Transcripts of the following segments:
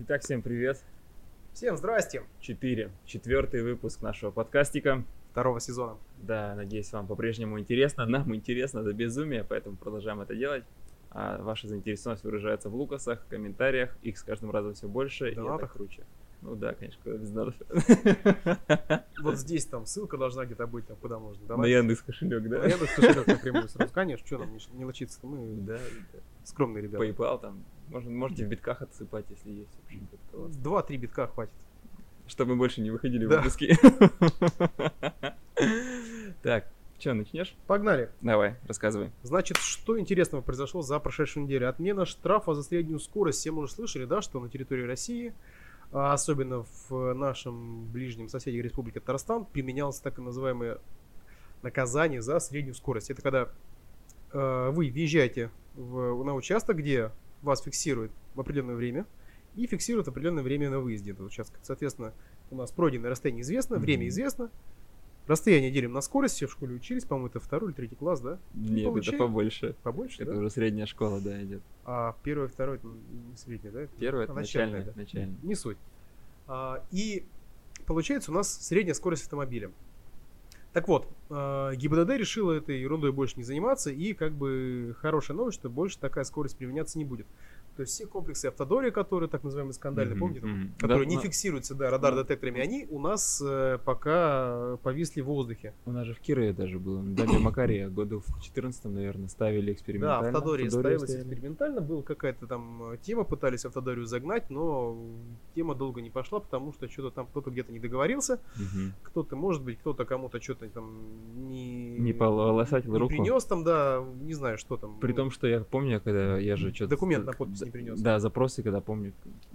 Итак, всем привет. Всем здрасте. Четыре. Четвертый выпуск нашего подкастика. Второго сезона. Да, надеюсь, вам по-прежнему интересно. Нам интересно до безумия, поэтому продолжаем это делать. А ваша заинтересованность выражается в лукасах, комментариях. Их с каждым разом все больше, и это круче. Ну да, конечно, куда без донатов. Вот здесь там ссылка должна где-то быть, там куда можно. Давай. На Яндекс кошелек, да? На Яндекс кошелек напрямую сразу. Конечно, что нам не, не лочиться мы да, да. скромные ребята. PayPal там, можно, можете в битках отсыпать, если есть. Два-три битка хватит. Чтобы мы больше не выходили да. в выпуски. Так, что, начнешь? Погнали. Давай, рассказывай. Значит, что интересного произошло за прошедшую неделю? Отмена штрафа за среднюю скорость. Все мы уже слышали, да, что на территории России а особенно в нашем ближнем соседе Республике Татарстан, применялось так называемое наказание за среднюю скорость. Это когда э, вы въезжаете в, на участок, где вас фиксируют в определенное время и фиксируют определенное время на выезде этого участка. Соответственно, у нас пройденное расстояние известно, mm-hmm. время известно, Расстояние делим на скорость, все в школе учились, по-моему, это второй или третий класс, да? Нет, Получаем? это побольше. Побольше, Это да? уже средняя школа, да, идет. А первый, второй, это не средняя, да? Первый, это а начальная, начальная, да? начальная. Не суть. А, и получается у нас средняя скорость автомобиля. Так вот, а, ГИБДД решила этой ерундой больше не заниматься, и как бы хорошая новость, что больше такая скорость применяться не будет. То есть все комплексы автодория, которые так называемые скандальные, mm-hmm, помните, mm-hmm. которые да, не но... фиксируются да, радар-детекторами, они у нас э, пока повисли в воздухе. У нас же в Кирове даже было, Дали Макария, году в 14 наверное, ставили экспериментально. Да, автодория, автодория ставилась ставили. экспериментально, была какая-то там э, тема, пытались автодорию загнать, но тема долго не пошла, потому что что-то там кто-то где-то не договорился, mm-hmm. кто-то, может быть, кто-то кому-то что-то там не... Не полосатил не руку. принес там, да, не знаю, что там. При том, что я помню, когда я же что-то... Документ на подпись не принес. Да, запросы, когда помню,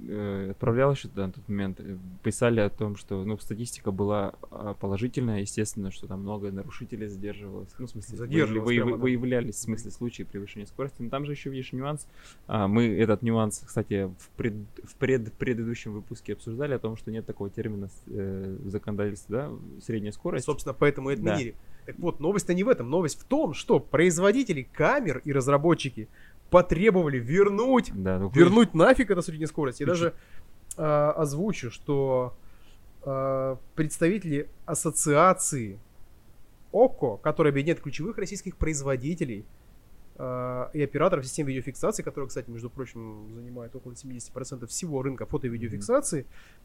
э, отправлял еще на тот момент, э, писали о том, что, ну, статистика была а, положительная, естественно, что там много нарушителей задерживалось. Ну, в смысле, задерживалось вы, прямо, выявлялись, в смысле, случаи превышения скорости. Но там же еще есть нюанс. А, мы этот нюанс, кстати, в, пред, в пред, предыдущем выпуске обсуждали о том, что нет такого термина э, в законодательстве, да, средняя скорость. Собственно, поэтому и отменили. Да. Так вот, новость-то не в этом. Новость в том, что производители камер и разработчики потребовали вернуть, да, ну, вернуть нафиг эту среднюю скорость. Я даже э, озвучу, что э, представители ассоциации ОКО, которая объединяет ключевых российских производителей э, и операторов систем видеофиксации, которые, кстати, между прочим, занимают около 70% всего рынка фото- и видеофиксации, mm-hmm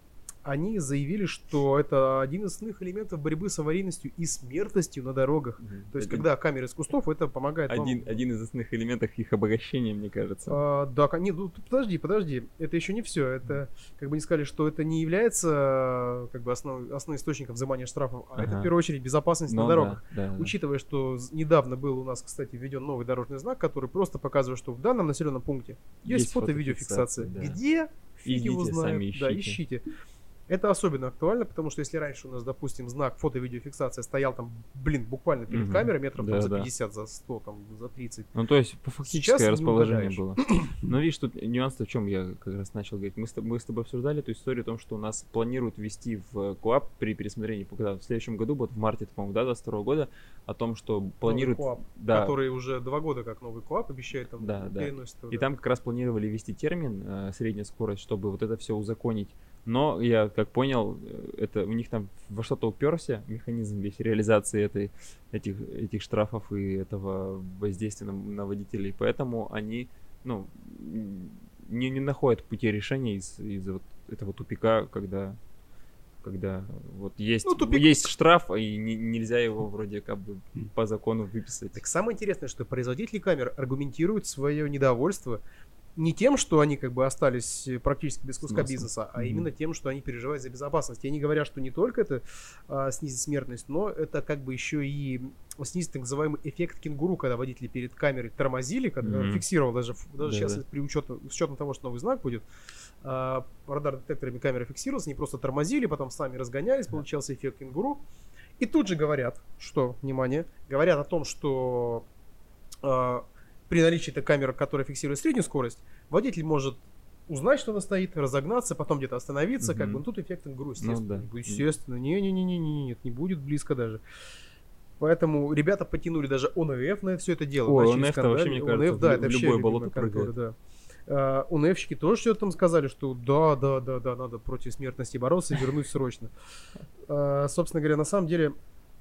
они заявили, что это один из основных элементов борьбы с аварийностью и смертностью на дорогах. Mm-hmm. То есть, один... когда камеры из кустов, это помогает один, вам... Один из основных элементов их обогащения, мне кажется. А, да, не, ну, подожди, подожди, это еще не все. Это, как бы не сказали, что это не является как бы основ, основным источником взимания штрафов, а ага. это в первую очередь безопасность ну, на дорогах. Да, да, Учитывая, что недавно был у нас, кстати, введен новый дорожный знак, который просто показывает, что в данном населенном пункте есть, есть фото-видеофиксация. Да. Где? Фиг Идите, его знает. Сами ищите. Да, ищите. Это особенно актуально, потому что если раньше у нас, допустим, знак фото-видеофиксация стоял там, блин, буквально перед mm-hmm. камерой, метров да, там, за 50, да. за 100, там, за 30. Ну, то есть, по фактическое расположение было. Но видишь, тут нюанс в чем я как раз начал говорить. Мы с, тобой, мы с тобой обсуждали эту историю о том, что у нас планируют ввести в КОАП при пересмотрении, когда в следующем году, вот в марте, по-моему, да, 22 года, о том, что планируют... КОАП, да. который уже два года как новый КОАП обещает там да, да. И там как раз планировали ввести термин э, средняя скорость, чтобы вот это все узаконить но я как понял, э, это у них там во что-то уперся механизм весь реализации этой, этих, этих штрафов и этого воздействия на, на водителей. Поэтому они ну, не, не находят пути решения из, из вот этого тупика, когда когда вот есть, ну, тупик... есть штраф, и не, нельзя его вроде как бы по закону выписать. Так самое интересное, что производители камер аргументируют свое недовольство не тем, что они как бы остались э, практически без куска бизнеса, а mm-hmm. именно тем, что они переживают за безопасность. И они говорят, что не только это а, снизит смертность, но это как бы еще и снизит так называемый эффект кенгуру, когда водители перед камерой тормозили, когда mm-hmm. фиксировал даже, даже да, сейчас да. при учете, с учетом того, что новый знак будет, а, радар-детекторами камеры фиксировался, они просто тормозили, потом сами разгонялись, получался эффект кенгуру. И тут же говорят, что, внимание, говорят о том, что а, при наличии этой камеры, которая фиксирует среднюю скорость, водитель может узнать, что она стоит, разогнаться, потом где-то остановиться, угу. как бы, ну тут эффект НГРУ, естественно. Ну, да. Естественно, не-не-не-не, нет, не будет близко даже. Поэтому ребята потянули даже ОНФ на все это дело. О, ОНФ вообще, мне кажется, ОНФ, да, в, это в любое болото прыгает. Да. Uh, УНФщики тоже что-то там сказали, что да, да, да, да, надо против смертности бороться и вернуть срочно. Uh, собственно говоря, на самом деле,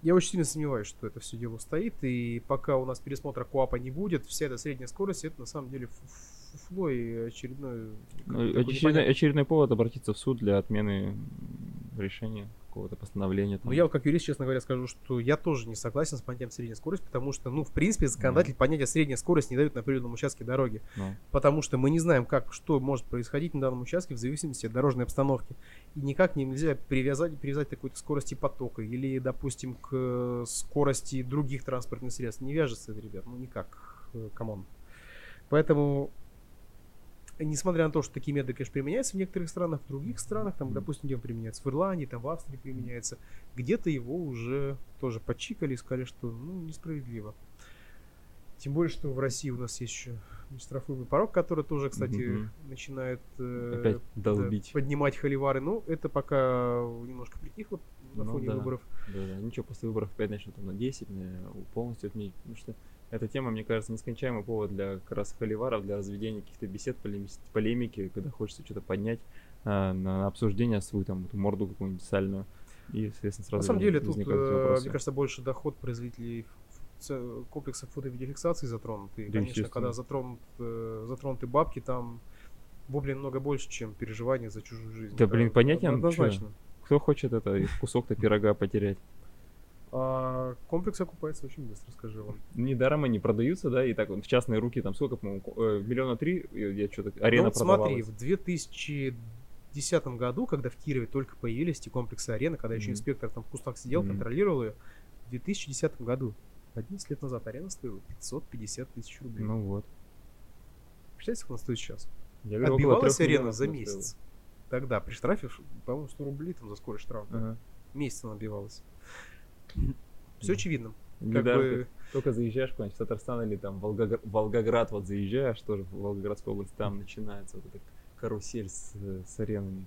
я очень сильно сомневаюсь, что это все дело стоит, и пока у нас пересмотра КОАПа не будет, вся эта средняя скорость, это на самом деле фуфло и очередной... Ну, очередной, очередной повод обратиться в суд для отмены решения какого-то постановления. Там. Ну, я как юрист, честно говоря, скажу, что я тоже не согласен с понятием средней скорости, потому что, ну, в принципе, законодатель mm. понятия средняя скорость не дает на определенном участке дороги. Mm. Потому что мы не знаем, как, что может происходить на данном участке в зависимости от дорожной обстановки. И никак нельзя привязать, привязать такой-то скорости потока или, допустим, к скорости других транспортных средств. Не вяжется это, ребят, ну никак, э, come on. Поэтому несмотря на то, что такие методы, конечно, применяются в некоторых странах, в других странах, там, допустим, где он применяется, в Ирландии, там, в Австрии применяется, где-то его уже тоже подчикали и сказали, что, ну, несправедливо. Тем более, что в России у нас есть еще штрафуемый порог, который тоже, кстати, mm-hmm. начинает э, Опять долбить. Да, поднимать холивары. Ну, это пока немножко притихло на ну, фоне да. выборов. Да, да. Ничего, после выборов опять начнут там на 10, на, полностью отменить. Потому что эта тема, мне кажется, нескончаемый повод для как раз холиваров, для разведения каких-то бесед, полемики, когда хочется что-то поднять а, на обсуждение свою там морду какую-нибудь сальную. И, соответственно, сразу На самом деле, тут, э, мне кажется, больше доход производителей комплекса фото-видеофиксации затронут. И, да, конечно, когда затронут, э, затронуты бабки, там воплей много больше, чем переживания за чужую жизнь. Да, блин, понятно. Однозначно. Кто хочет это кусок-то пирога потерять? А комплекс окупается очень быстро, скажи вам. Недаром они продаются, да, и так в частные руки, там сколько, по-моему, э, миллиона три, я что-то, арена ну, вот смотри, в 2010 году, когда в Кирове только появились эти комплексы арены, когда mm-hmm. еще инспектор там в кустах сидел, mm-hmm. контролировал ее, в 2010 году, 11 лет назад, арена стоила 550 тысяч рублей. Ну вот. Представляете, сколько она стоит сейчас? Я говорю, Отбивалась арена за месяц. Тогда при штрафе, по-моему, 100 рублей там за скорость штрафа. Ага. Месяц она отбивалась. Все очевидно. Как да, бы... только заезжаешь куда-нибудь в Татарстан или там Волгоград, Волгоград вот заезжаешь, тоже в Волгоградскую область, там начинается вот эта карусель с, с аренами.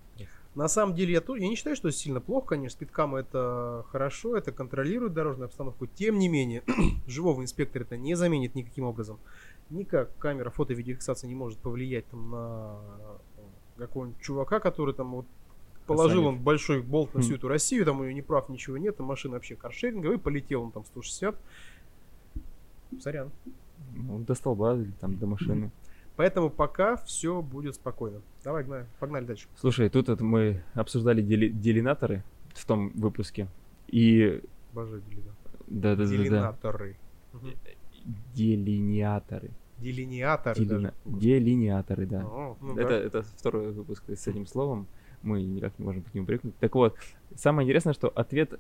На самом деле я, тоже, я не считаю, что это сильно плохо, конечно, спидкам это хорошо, это контролирует дорожную обстановку. Тем не менее, живого инспектора это не заменит никаким образом. Никак камера фото-видеофиксации не может повлиять там, на какого-нибудь чувака, который там вот Положил он большой болт на всю хм. эту Россию, там у него не прав, ничего нет, там машина вообще каршеринговая, полетел он там 160. Сорян. Ну, до столба или там до машины. Поэтому пока все будет спокойно. Давай, погнали, погнали дальше. Слушай, тут это мы обсуждали дели- делинаторы в том выпуске. И... Боже, делинаторы. Да, да, делинаторы. да. Угу. Делиниаторы. Делиниаторы. Делина... Делиниаторы, да. О, ну это, да. это второй выпуск с этим словом мы никак не можем к нему привыкнуть. Так вот, самое интересное, что ответ,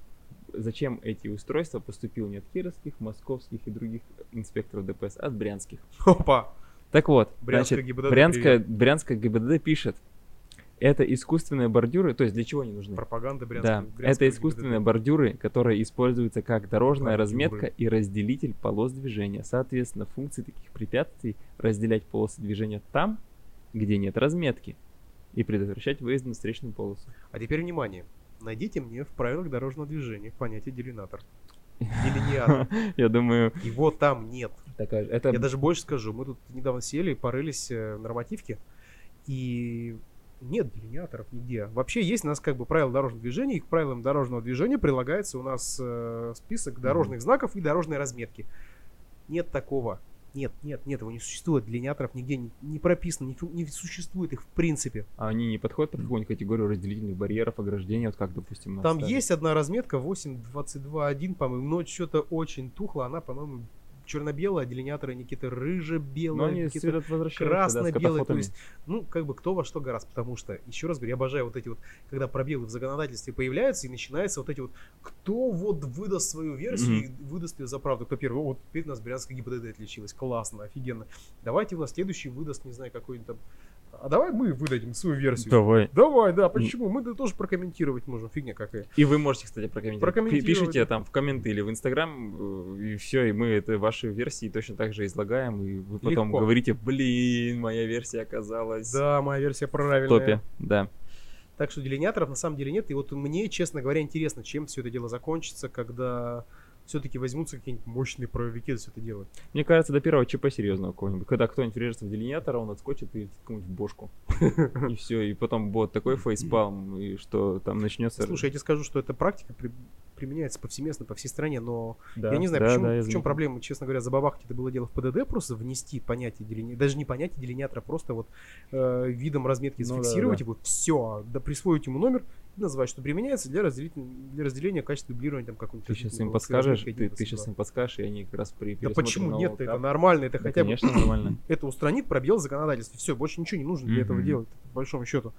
зачем эти устройства, поступил не от кировских, московских и других инспекторов ДПС, а от брянских. Опа! Так вот, Брянская значит, ГИБДД, Брянская, Брянская ГИБДД пишет, это искусственные бордюры, то есть для чего они нужны? Пропаганда Брянской. Да, это искусственные ГИБДД. бордюры, которые используются как дорожная бордюры. разметка и разделитель полос движения. Соответственно, функции таких препятствий разделять полосы движения там, где нет разметки и предотвращать выезд на встречную полосу. А теперь внимание. Найдите мне в правилах дорожного движения понятие делинатор. Делиниатор. Я думаю... Его там нет. Такая, это... Я даже больше скажу. Мы тут недавно сели и порылись э, в нормативке. И нет делиниаторов нигде. Вообще есть у нас как бы правила дорожного движения, и к правилам дорожного движения прилагается у нас э, список дорожных mm-hmm. знаков и дорожной разметки. Нет такого. Нет, нет, нет, его не существует. Делиниаторов нигде не, не прописано, не, не существует их в принципе. А они не подходят под какую-нибудь категорию разделительных барьеров, ограждения, вот как, допустим, Там ставят? есть одна разметка 8.22.1, по-моему, но что-то очень тухло, она, по-моему, черно-белые, а делиниаторы они какие-то рыже-белые, какие-то красно-белые. То есть, ну, как бы кто во что гораздо. Потому что, еще раз говорю, я обожаю вот эти вот, когда пробелы в законодательстве появляются, и начинается вот эти вот, кто вот выдаст свою версию mm-hmm. и выдаст ее за правду. Кто первый? Вот теперь у нас Брянская ГИБДД отличилась. Классно, офигенно. Давайте у нас следующий выдаст, не знаю, какой-нибудь там а давай мы выдадим свою версию. Давай. Давай, да, почему? Мы тоже прокомментировать можем, фигня какая. И вы можете, кстати, прокомментировать. прокомментировать. Пишите там в комменты или в Инстаграм, э, и все, и мы это ваши версии точно так же излагаем, и вы потом Легко. говорите, блин, моя версия оказалась... Да, моя версия правильная. В топе, да. Так что делиниаторов на самом деле нет. И вот мне, честно говоря, интересно, чем все это дело закончится, когда все-таки возьмутся какие-нибудь мощные правовики за все это делать. Мне кажется, до первого ЧП серьезного какого-нибудь. Когда кто-нибудь врежется в делинятор, он отскочит и кому-нибудь в бошку. И все, и потом будет такой фейспалм, и что там начнется... Слушай, я тебе скажу, что эта практика при- применяется повсеместно по всей стране, но Да, я не знаю, да, почему, да, в чем проблема, честно говоря, забабахать это было дело в ПДД, просто внести понятие деления, даже не понятие делинятора, просто вот э, видом разметки Ну да, зафиксировать, да. вот все, да, присвоить ему номер, и назвать, что применяется для, разделить, для разделения качества дублирования там какого-нибудь... Ты сейчас разделителя, им подскажешь, ты, 1 ты сейчас 22. им подскажешь, и они как раз при Да почему нет это нормально, это Да, хотя бы конечно, нормально. это устранит пробел в законодательстве. Все, больше ничего не нужно для этого делать, по большому счету.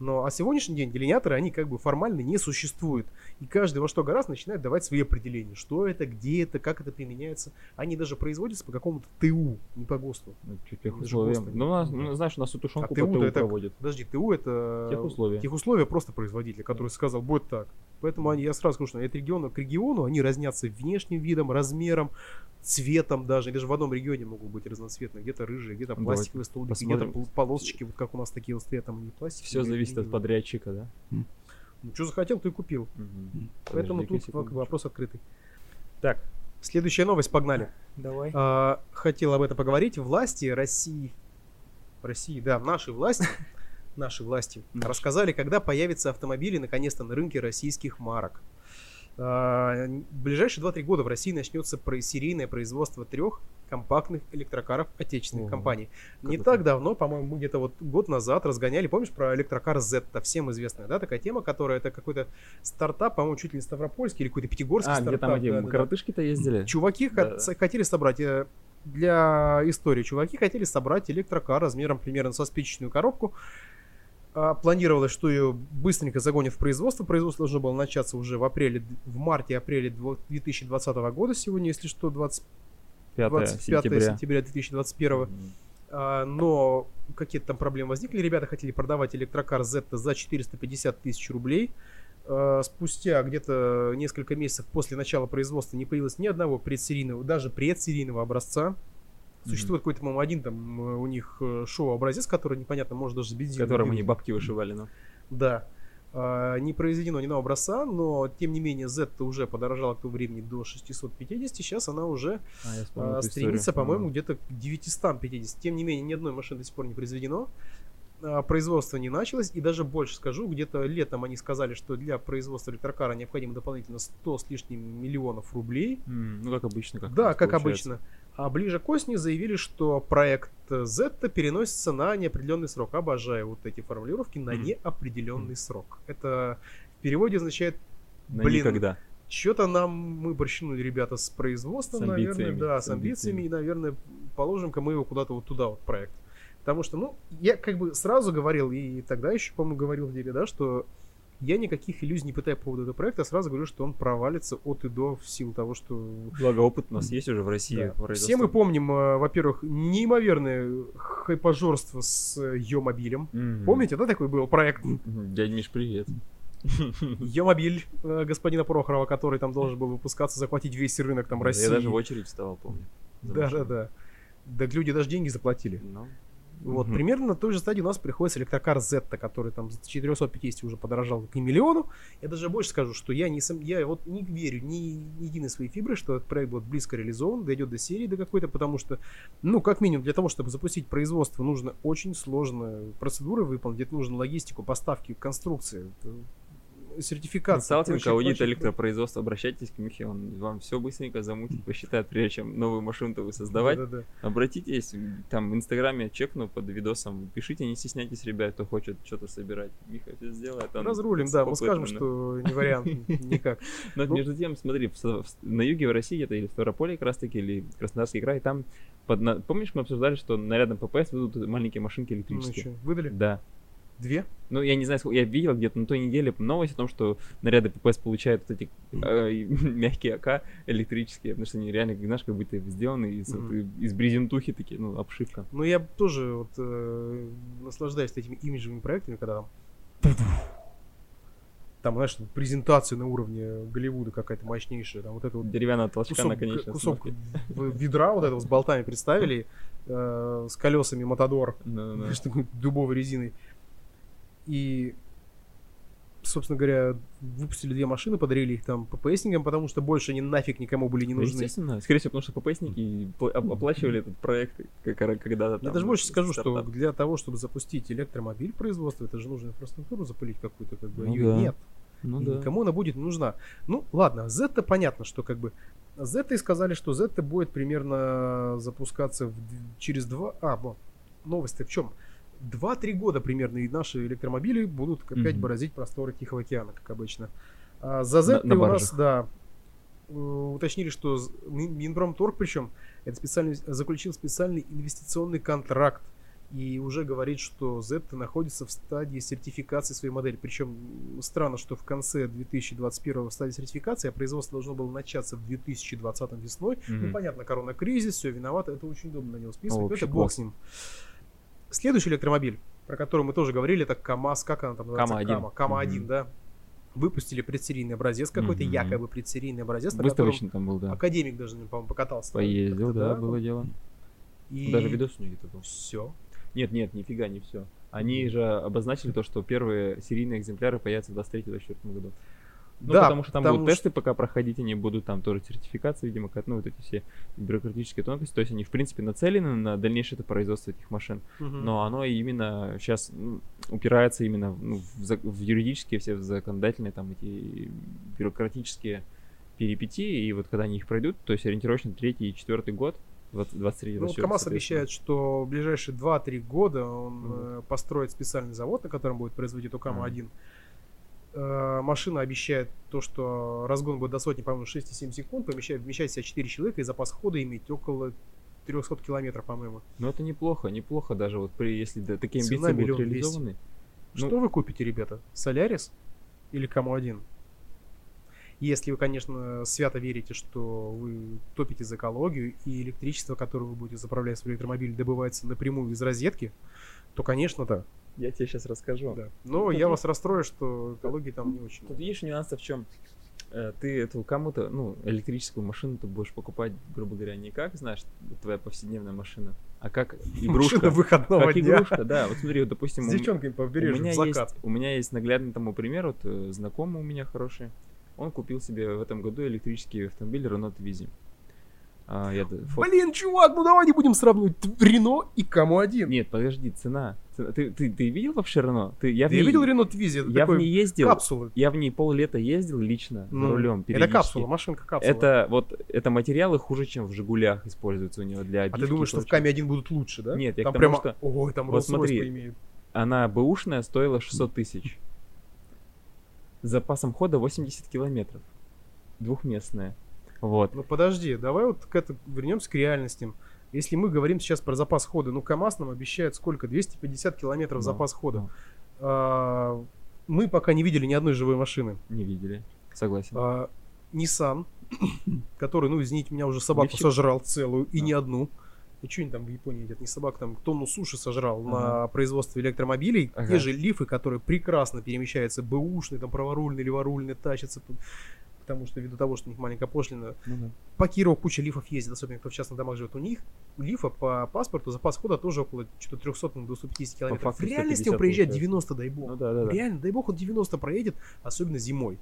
Но а сегодняшний день делиняторы, они как бы формально не существуют. И каждый во что гораздо начинает давать свои определения. Что это, где это, как это применяется. Они даже производятся по какому-то ТУ, не по ГОСТу. Ну, тех условиям. Ну, у нас, ну, знаешь, у нас тушенку А по ТУ это- проводят. Подожди, ТУ это... Тех условия. Тех условия просто производителя, который сказал, будет так. Поэтому они, я сразу скажу, что от региона к региону они разнятся внешним видом, размером, цветом даже. Даже в одном регионе могут быть разноцветные. Где-то рыжие, где-то Ну, пластиковые столбики, где-то полосочки, вот как у нас такие вот там они пластиковые. Все зависит от алюминиевые. подрядчика, да? Ну, что захотел, то и купил. Мгм. Поэтому Подожди-ка тут секундочку. вопрос открытый. Так, Следующая новость, погнали. давай. А, хотел об этом поговорить. Власти России, России, да, наши власти, наши власти рассказали, когда появятся автомобили наконец-то на рынке российских марок. А, В ближайшие 2-3 года в России начнется серийное производство трех компактных электрокаров отечественных Ого, компаний. Не так давно, по-моему, где-то вот год назад разгоняли, помнишь, про электрокар Zeta, всем известная, да, такая тема, которая это какой-то стартап, по-моему, чуть ли не Ставропольский или какой-то пятигорский А, стартап. где там эти да, коротышки-то ездили? Чуваки Да, хотели собрать, э, для истории, чуваки хотели собрать электрокар размером примерно со спичечную коробку. А, Планировалось, что ее быстренько загонят в производство. Производство должно было начаться уже в апреле, в марте-апреле дво- 2020 года. Сегодня, если что, 20 5 25 сентября. сентября 2021. Мгм. А, но какие-то там проблемы возникли. Ребята хотели продавать электрокар Zeta за 450 тысяч рублей. А, Спустя где-то несколько месяцев после начала производства не появилось ни одного предсерийного, даже предсерийного образца. Существует какой-то, по-моему, один там у них э, шоу-образец, который непонятно, может даже бензином. которым они бабки вышивали, ну. Да. А, Не произведено ни одного образца, но тем не менее Z уже подорожала к тому времени до 650. Сейчас она уже А, вспомнил эту стремится, по-моему, Ага. где-то к 950. Тем не менее, ни одной машины до сих пор не произведено. А, Производство не началось, и даже больше скажу, где-то летом они сказали, что для производства электрокара необходимо дополнительно 100 с лишним миллионов рублей. М, Ну, как обычно. Как да, как получается. обычно. А ближе к осени заявили, что проект Z переносится на неопределенный срок. Обожаю вот эти формулировки на неопределенный срок. Это в переводе означает На Блин, никогда. что-то нам мы борщинули, ребята, с производством, С наверное, да, с с амбициями, амбициями. и, наверное, положим-ка мы его куда-то вот туда вот проект. Потому что, ну, я как бы сразу говорил, и тогда еще, по-моему, говорил в деле, да, что я никаких иллюзий не пытаю по поводу этого проекта, а сразу говорю, что он провалится от и до в силу того, что... Благо опыт у нас есть уже в России. Да. Все мы помним, э, во-первых, неимоверное хайпажорство с Йомобилем. Мгм. Помните, да, такой был проект? Мгм. Дядь Миш, привет. Йомобиль э, господина Прохорова, который там должен был выпускаться, захватить весь рынок там России. Я даже в очередь вставал, помню. за Да, люди даже деньги заплатили. Ну, Вот, Мгм. примерно на той же стадии у нас приходится электрокар Zeta, который там с 450 уже подорожал к миллиону. Я даже больше скажу, что я не сам, я вот не верю ни, ни единой своей фибры, что этот проект будет близко реализован, дойдет до серии до какой-то, потому что, ну, как минимум, для того, чтобы запустить производство, нужно очень сложная процедура выполнить, где нужно логистику, поставки, конструкции, это сертификация. Консалтинг, аудит, электропроизводство, обращайтесь к Михе, он вам все быстренько замутит, посчитает, прежде чем новую машину-то вы создавать. Да-да-да. Обратитесь, там в Инстаграме чекну под видосом, пишите, не стесняйтесь, ребят, кто хочет что-то собирать. Миха все сделает. он Разрулим, да, мы скажем, да. что не вариант никак. Но Ну- между тем, смотри, на юге в России, это или Ставрополе как раз таки, или Краснодарский край, там, помнишь, мы обсуждали, что нарядом ППС выйдут маленькие машинки Ну электрические? выдали? Да. Две? Ну, я не знаю, сколько, я видел где-то на той неделе новость о том, что наряды ППС получают вот эти э, мягкие АК электрические, потому что они реально, знаешь, как будто сделаны из, Мгм. из брезентухи такие, ну, обшивка. Ну, я тоже вот э, наслаждаюсь этими имиджевыми проектами, когда там там, знаешь, презентация на уровне Голливуда какая-то мощнейшая, там вот это вот Деревянного толчка кусок, на конечной кусок ведра вот этого с болтами представили, э, с колесами Матадор, такой дубовой резиной. И собственно говоря, выпустили две машины, подарили их там ППСникам, потому что больше они нафиг никому были не Ну, нужны. естественно, скорее всего, потому что ППСники оплачивали этот проект когда-то. Я даже больше скажу, стартап. что для того, чтобы запустить электромобиль производства, это же нужно инфраструктуру запылить какую-то, как бы Ну ее да. нет. Ну и да. никому она будет нужна. Ну, ладно, Z-то понятно, что как бы Z и сказали, что Z будет примерно запускаться в через два... А, вот, новость-то в чем? Два-три года примерно и наши электромобили будут опять Мгм. бороздить просторы Тихого океана, как обычно. А за на у нас, да, э, уточнили, что Минпромторг, причем, это специальный, заключил специальный инвестиционный контракт и уже говорит, что Z находится в стадии сертификации своей модели. Причем странно, что в конце 2021 в стадии сертификации, а производство должно было начаться в 2020 весной. Ну, Мгм. понятно, корона-кризис, все виновато, это очень удобно на него списывать, О, это бог класс. с ним. Следующий электромобиль, про который мы тоже говорили, это КАМАЗ, как она там называется? Кама-1. Кама, Кама-1, Мгм. да. Выпустили предсерийный образец какой-то, Мгм. якобы предсерийный образец, Выставочный там был, да. академик даже, по-моему, покатался. Поездил, Как-то, да, было дело. И... Даже видос у них где-то был. Все. Нет, нет, нифига не все. Они же обозначили то, что первые серийные экземпляры появятся в 23-24 году. Ну, да, потому что там потому будут тесты пока проходить, они будут там тоже сертификации, видимо, ну, вот эти все бюрократические тонкости. То есть они, в принципе, нацелены на дальнейшее это производство этих машин. Мгм. Но оно именно сейчас упирается именно ну, в, зак- в юридические все в законодательные там эти бюрократические перипетии. И вот когда они их пройдут, то есть ориентировочно третий и четвертый год, 20- 23 Ну, вот 24, КАМАЗ обещает, что в ближайшие 2-3 года он э, построит специальный завод, на котором будет производить эту Мгм. КАМА-1. Э, машина обещает то, что разгон будет до сотни, по-моему, 6,7 секунд, помещает, вмещает в себя 4 человека и запас хода иметь около 300 километров, по-моему. Ну это неплохо, неплохо даже вот при, если да, такие амбиции будут реализованы. Ну- Что вы купите, ребята? Солярис или КАМА-1? Если вы, конечно, свято верите, что вы топите за экологию, и электричество, которое вы будете заправлять свой электромобиль, добывается напрямую из розетки, то, конечно, да. Я тебе сейчас расскажу. Да. Но Тут я есть- вас расстрою, что экологии там не очень. Тут видишь нюанс в чем? Ты эту кому-то, ну, электрическую машину ты будешь покупать, грубо говоря, не как, знаешь, твоя повседневная машина, а как игрушка. Машина выходного Как дня. игрушка, да. Вот смотри, вот, допустим, С у девчонками по у меня, закат. есть, у меня есть наглядный тому пример, вот э, знакомый у меня хороший, он купил себе в этом году электрический автомобиль Renault Twizy. А, я Блин, чувак, ну давай не будем сравнивать Рено и КАМу-1. Нет, подожди, цена. Цена- Ты, ты, ты видел вообще Renault? Ты, я Ты ней- видел Рено Твизи? Я в ней ездил. капсулы. Я в ней поллета ездил лично Ну, рулем. Это капсула, машинка капсула. Это вот это материалы хуже, чем в Жигулях используются у него для А обивки. ты и думаешь, что в прочего. Каме-1 будут лучше, да? Нет, я к там тому, прямо, что- ой, там Вот смотри. поимеет. Она бэушная стоила 600 тысяч. С запасом хода 80 километров. Двухместная. Вот. Ну подожди, давай вот к это вернемся к реальностям. Если мы говорим сейчас про запас хода, ну КАМАЗ нам обещает сколько? 250 километров Ну, запас хода. ну, А, мы пока не видели ни одной живой машины. Не видели. Согласен. А, Nissan, который, ну извините меня, уже собаку Лифчик? сожрал целую, и А. не одну. И что они там в Японии едят? Не собак, там тонну суши сожрал Ага. на производство электромобилей. Ага. Те же лифы, которые прекрасно перемещаются, бэушные, там праворульные, леворульные, тащатся. Потому что ввиду того, что у них маленькая пошлина, Ну да. по Кирову куча лифов ездит, особенно кто в частных домах живет. У них лифа по паспорту запас хода тоже около что-то 300 до 150 километров. факту в реальности он 150 проезжает получается. 90, дай бог. Ну да, да, да. Реально, дай бог, он 90 проедет, особенно зимой.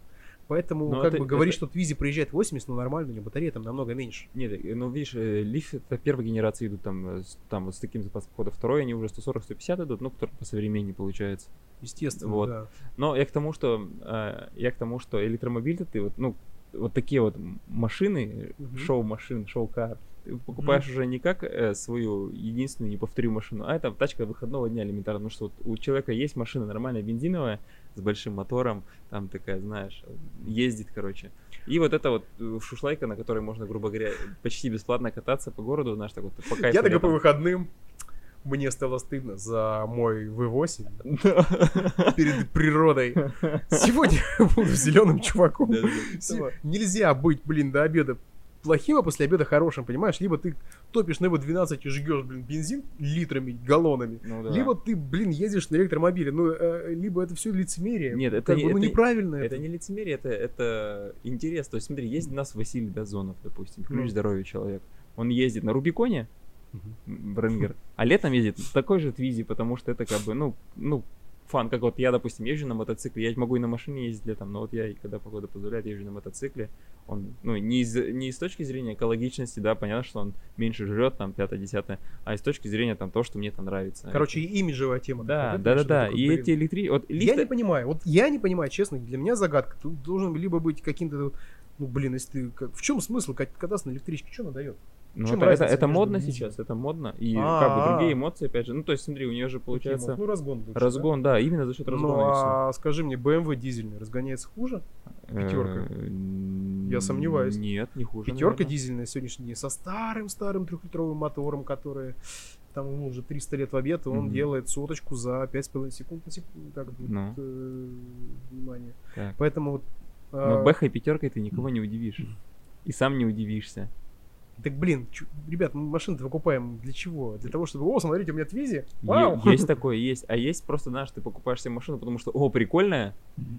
Поэтому, Ну, как это- бы говорить, это- что Твизи проезжает 80, ну нормально, у него батарея там намного меньше. Нет, э, ну видишь, э, лиф это первой генерации идут там, э, там вот с таким запасом хода. Второй они уже 140-150 идут, ну, который по современнее получается. Естественно, Вот. да. Но я к тому, что э, я к тому, что электромобиль ты вот, ну, вот такие вот машины, э, Мгм. шоу-машин, шоу-кар, ты покупаешь уже не как э, свою единственную неповторимую машину, а это тачка выходного дня элементарно. Потому что вот у человека есть машина нормальная бензиновая с большим мотором, там такая, знаешь, ездит, короче. И вот это вот э, шушлайка, на которой можно, грубо говоря, почти бесплатно кататься по городу, знаешь, так вот по кайфу. Я такой по выходным, мне стало стыдно за мой V8 перед природой. Сегодня буду зеленым чуваком. Нельзя быть, блин, до обеда плохим, а после обеда хорошим, понимаешь? Либо ты топишь на его 12 и жгешь, блин, бензин литрами, галлонами, Ну да. либо ты, блин, ездишь на электромобиле. Ну, э, либо это все лицемерие. Нет, это Как не- бы, ну, это- неправильно Это не лицемерие, это, это интерес. То есть, смотри, есть у нас Василий Дозонов, допустим, ключ Ну. здоровья человек. Он ездит на Рубиконе, Бренгер, а летом ездит такой же Твизи, потому что это как бы, ну, ну, фан, как вот я, допустим, езжу на мотоцикле, я могу и на машине ездить летом, но вот я, когда погода позволяет, езжу на мотоцикле, он, ну, не из, не из точки зрения экологичности, да, понятно, что он меньше жрет, там, пятое, десятое, а из точки зрения, там, то, что мне там нравится. Короче, и имиджевая тема. Да, это да, да, да, такое, и блин. эти электри... Вот Я лифты- не понимаю, вот я не понимаю, честно, для меня загадка. Тут должен либо быть каким-то, ну, блин, если ты, в чем смысл кат- кататься на электричке, что она дает? Ну, это, это, это модно бензином? сейчас, это модно, и как бы А-а-а. другие эмоции, опять же, ну, то есть, смотри, у нее же получается ну, разгон лучше, да? разгон, да? именно за счет разгона. Ну, а скажи мне, BMW дизельный разгоняется хуже? пятерка? Э, Я сомневаюсь. Нет, не хуже. Пятерка наверное. дизельная на сегодняшний день со старым-старым трехлитровым мотором, который там ему уже 300 лет в обед, и он делает соточку за 5,5 секунд на секунду. Так, вот, Ну. э, внимание. Так. Поэтому вот... Но а, бэхой пятеркой ты никого не удивишь. И сам не удивишься. Так, блин, чё- ребят, мы машины-то покупаем для чего? Для того, чтобы, о, смотрите, у меня. Е- Вау! Есть такое, есть. А есть просто, знаешь, ты покупаешь себе машину, потому что, о, прикольная.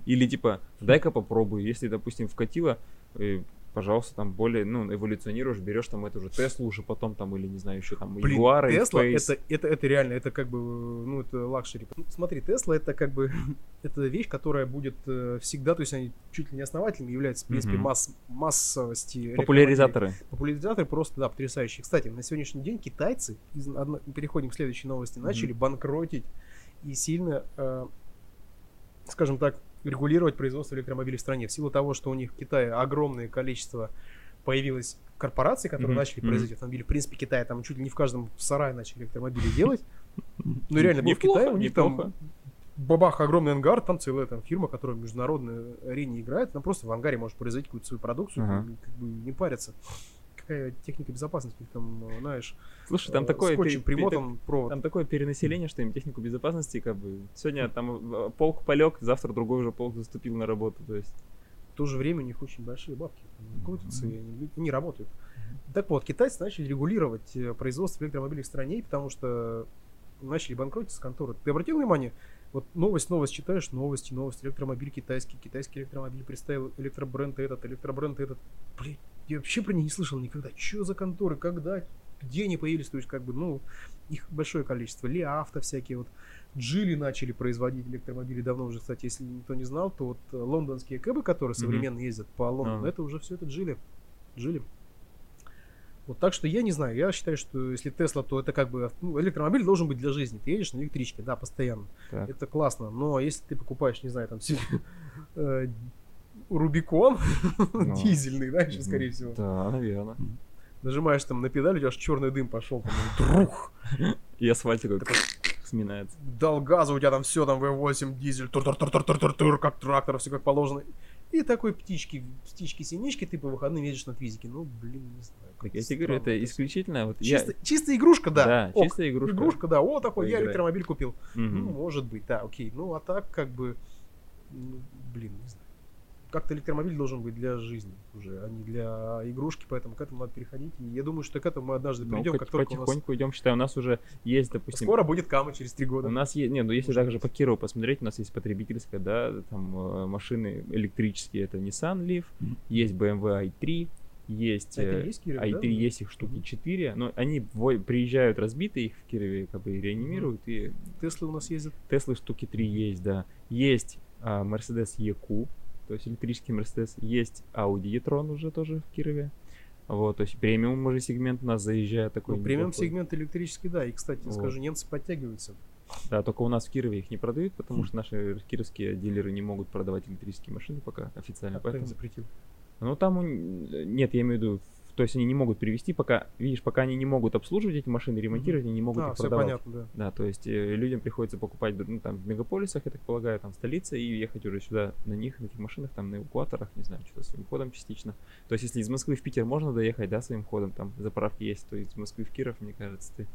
Или типа, дай-ка попробую. Если, допустим, вкатило, э, пожалуйста, там более, ну, эволюционируешь, берешь там эту же Теслу уже потом там, или, не знаю, еще там, Блин, Jaguar, Тесла это, это, это реально, это как бы, ну, это luxury. Ну, Смотри, Тесла это как бы, это вещь, которая будет э, всегда, то есть они чуть ли не основателями являются, в принципе, Мгм. масс, массовости. Популяризаторы. Популяризаторы просто, да, потрясающие. Кстати, на сегодняшний день китайцы, из одно- переходим к следующей новости, начали банкротить и сильно, э, скажем так, регулировать производство электромобилей в стране. В силу того, что у них в Китае огромное количество появилось корпораций, которые Мгм, начали производить автомобили. В принципе, Китай там чуть ли не в каждом сарае начали электромобили делать. Ну, реально, был в Китае, у них там бабах огромный ангар, там целая там фирма, которая в международной арене играет, она просто в ангаре может производить какую-то свою продукцию, Ага. как бы не париться. Какая техника безопасности, там, э, знаешь, Слушай, там э, такое... скотчем пере- пере- примотан провод. Там такое перенаселение, что им технику безопасности, как бы, сегодня там э, полк полег, завтра другой уже полк заступил на работу, то есть... В то же время у них очень большие бабки крутятся, и они не работают. Так вот, китайцы начали регулировать производство электромобилей в стране, потому что начали банкротиться конторы. Ты обратил внимание? Вот новость, новость читаешь, новости, новости, электромобиль китайский, китайский электромобиль представил электробренд этот, электробренд этот. Блин, я вообще про них не слышал никогда. Что за конторы, когда, где они появились, то есть как бы, ну, их большое количество. Ли авто всякие вот. Джили начали производить электромобили давно уже, кстати, если никто не знал, то вот э, лондонские кэбы, которые Мгм. современно ездят по Лондону, А. это уже все это Джили. Джили. Вот так что я не знаю, я считаю, что если Тесла, то это как бы ну, электромобиль должен быть для жизни. Ты едешь на электричке, да, постоянно. Так. Это классно. Но если ты покупаешь, не знаю, там себе э, Рубикон Ну. дизельный, да, еще скорее всего. Да, наверное. Нажимаешь там на педаль, у тебя аж черный дым пошел, там, и друх, И асфальт такой сминается. дал газа, у тебя там все там V8, дизель, тур тур тур тур тур тур как трактор, все как положено. И такой птички, птички-синички, ты по выходным едешь на твизике. Ну, блин, не знаю. Так я тебе говорю, это исключительно вот я... Чисто, чисто игрушка, да. Да, Ок, чистая игрушка. Игрушка, да. О, такой, я Поиграй. электромобиль купил. Мгм. Ну, может быть, да, окей. Ну, а так, как бы, ну, блин, не знаю. Как-то электромобиль должен быть для жизни уже, а не для игрушки, поэтому к этому надо переходить. И я думаю, что к этому мы однажды Ну, придем, пот- как только у нас... потихоньку идем, считай, у нас уже есть, допустим, Скоро будет Кама через три У года. нас есть, не, ну если также быть. по Кирову посмотреть, у нас есть потребительская, да, там э, машины электрические, это Nissan Leaf, есть BMW i3, есть А э, есть Кирилл, i3, да? есть их штуки Мгм. 4, но они приезжают разбитые, их в Кирове как бы реанимируют, и Теслы у нас ездят. Теслы штуки 3 есть, да. Есть а, Mercedes EQ, то есть электрический Mercedes, есть Audi e-tron уже тоже в Кирове. Вот, то есть премиум уже сегмент у нас заезжает такой. Ну, премиум неплохой. сегмент электрический, да. И, кстати, Вот. скажу, немцы подтягиваются. Да, только у нас в Кирове их не продают, потому что наши кировские дилеры не могут продавать электрические машины пока официально. А поэтому... запретил? Ну там, у- нет, я имею в виду, то есть они не могут привезти, пока, видишь, пока они не могут обслуживать эти машины, ремонтировать, они не могут А, их продавать. понятно, да. Да, то есть э, людям приходится покупать ну, там в мегаполисах, я так полагаю, там в столице, и ехать уже сюда на них, на этих машинах, там на эвакуаторах, не знаю, что своим ходом частично. То есть если из Москвы в Питер можно доехать, да, своим ходом, там заправки есть, то из Москвы в Киров, мне кажется, ты